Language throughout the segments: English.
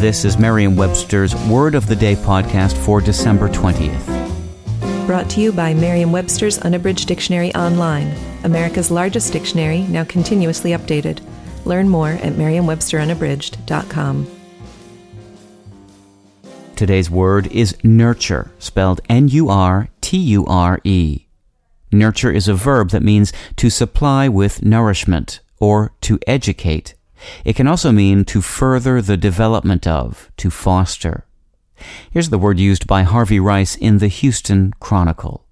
This is Merriam Webster's Word of the Day podcast for December 20th. Brought to you by Merriam Webster's Unabridged Dictionary Online, America's largest dictionary, now continuously updated. Learn more at merriam-websterunabridged.com. Today's word is nurture, spelled N U R T U R E. Nurture is a verb that means to supply with nourishment or to educate. It can also mean to further the development of, to foster. Here's the word used by Harvey Rice in the Houston Chronicle.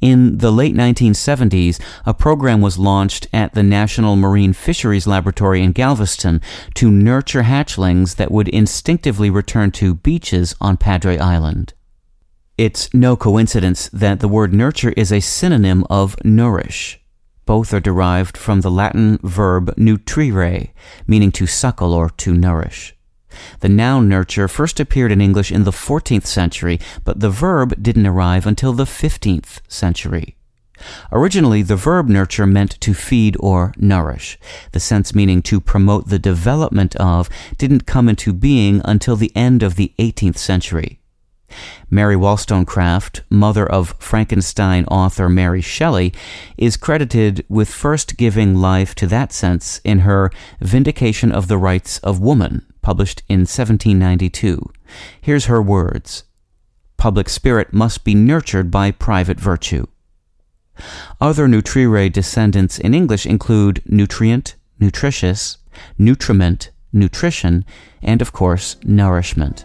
In the late 1970s, a program was launched at the National Marine Fisheries Laboratory in Galveston to nurture hatchlings that would instinctively return to beaches on Padre Island. It's no coincidence that the word nurture is a synonym of nourish. Both are derived from the Latin verb nutrire, meaning to suckle or to nourish. The noun nurture first appeared in English in the 14th century, but the verb didn't arrive until the 15th century. Originally, the verb nurture meant to feed or nourish. The sense meaning to promote the development of didn't come into being until the end of the 18th century. Mary Wollstonecraft, mother of Frankenstein author Mary Shelley, is credited with first giving life to that sense in her Vindication of the Rights of Woman, published in 1792. Here's her words Public spirit must be nurtured by private virtue. Other nutrire descendants in English include nutrient, nutritious, nutriment, nutrition, and of course, nourishment.